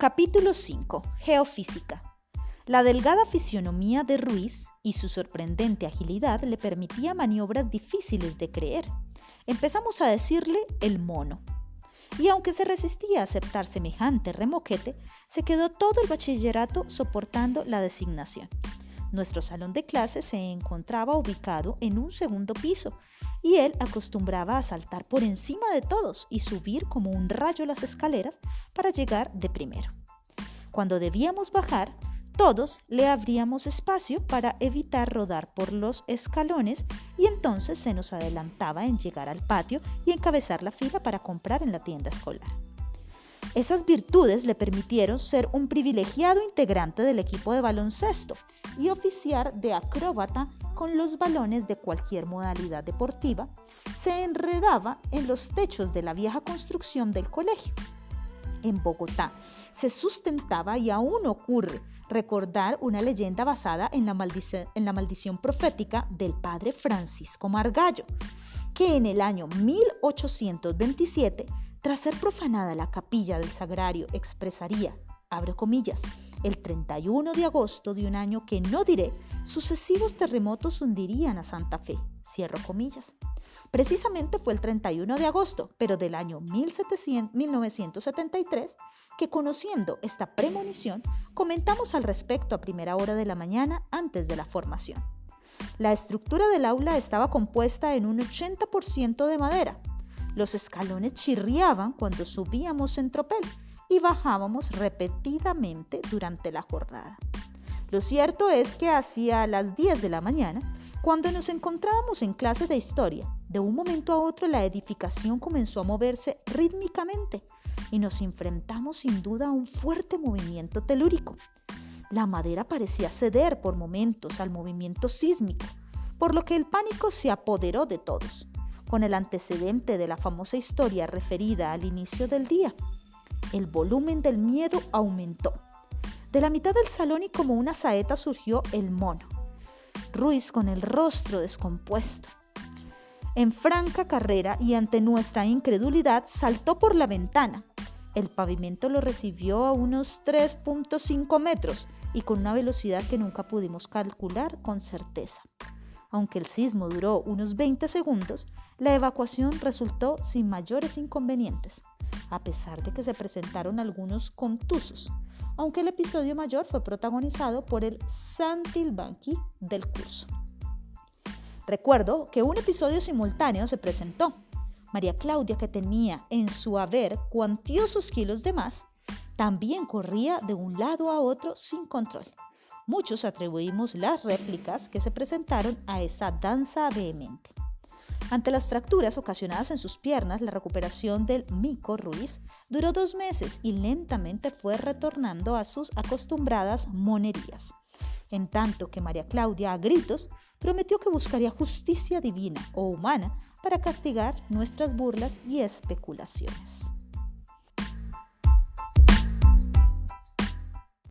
Capítulo 5. Geofísica. La delgada fisionomía de Ruiz y su sorprendente agilidad le permitía maniobras difíciles de creer. Empezamos a decirle el mono. Y aunque se resistía a aceptar semejante remoquete, se quedó todo el bachillerato soportando la designación. Nuestro salón de clases se encontraba ubicado en un segundo piso y él acostumbraba a saltar por encima de todos y subir como un rayo las escaleras para llegar de primero. Cuando debíamos bajar, todos le abríamos espacio para evitar rodar por los escalones y entonces se nos adelantaba en llegar al patio y encabezar la fila para comprar en la tienda escolar. Esas virtudes le permitieron ser un privilegiado integrante del equipo de baloncesto y oficiar de acróbata con los balones de cualquier modalidad deportiva, se enredaba en los techos de la vieja construcción del colegio. En Bogotá se sustentaba y aún ocurre recordar una leyenda basada en la, maldición profética del padre Francisco Margallo, que en el año 1827 tras ser profanada la capilla del sagrario, expresaría, abro comillas, el 31 de agosto de un año que no diré, sucesivos terremotos hundirían a Santa Fe, cierro comillas. Precisamente fue el 31 de agosto, pero del año 1973, que conociendo esta premonición, comentamos al respecto a primera hora de la mañana antes de la formación. La estructura del aula estaba compuesta en un 80% de madera, los escalones chirriaban cuando subíamos en tropel y bajábamos repetidamente durante la jornada. Lo cierto es que hacia las 10 de la mañana, cuando nos encontrábamos en clase de historia, de un momento a otro la edificación comenzó a moverse rítmicamente y nos enfrentamos sin duda a un fuerte movimiento telúrico. La madera parecía ceder por momentos al movimiento sísmico, por lo que el pánico se apoderó de todos con el antecedente de la famosa historia referida al inicio del día. El volumen del miedo aumentó. De la mitad del salón y como una saeta surgió el mono, Ruiz con el rostro descompuesto. En franca carrera y ante nuestra incredulidad saltó por la ventana. El pavimento lo recibió a unos 3.5 metros y con una velocidad que nunca pudimos calcular con certeza. Aunque el sismo duró unos 20 segundos, la evacuación resultó sin mayores inconvenientes, a pesar de que se presentaron algunos contusos, aunque el episodio mayor fue protagonizado por el Santilbanqui del curso. Recuerdo que un episodio simultáneo se presentó. María Claudia, que tenía en su haber cuantiosos kilos de más, también corría de un lado a otro sin control. Muchos atribuimos las réplicas que se presentaron a esa danza vehemente. Ante las fracturas ocasionadas en sus piernas, la recuperación del Mico Ruiz duró dos meses y lentamente fue retornando a sus acostumbradas monerías. En tanto que María Claudia, a gritos, prometió que buscaría justicia divina o humana para castigar nuestras burlas y especulaciones.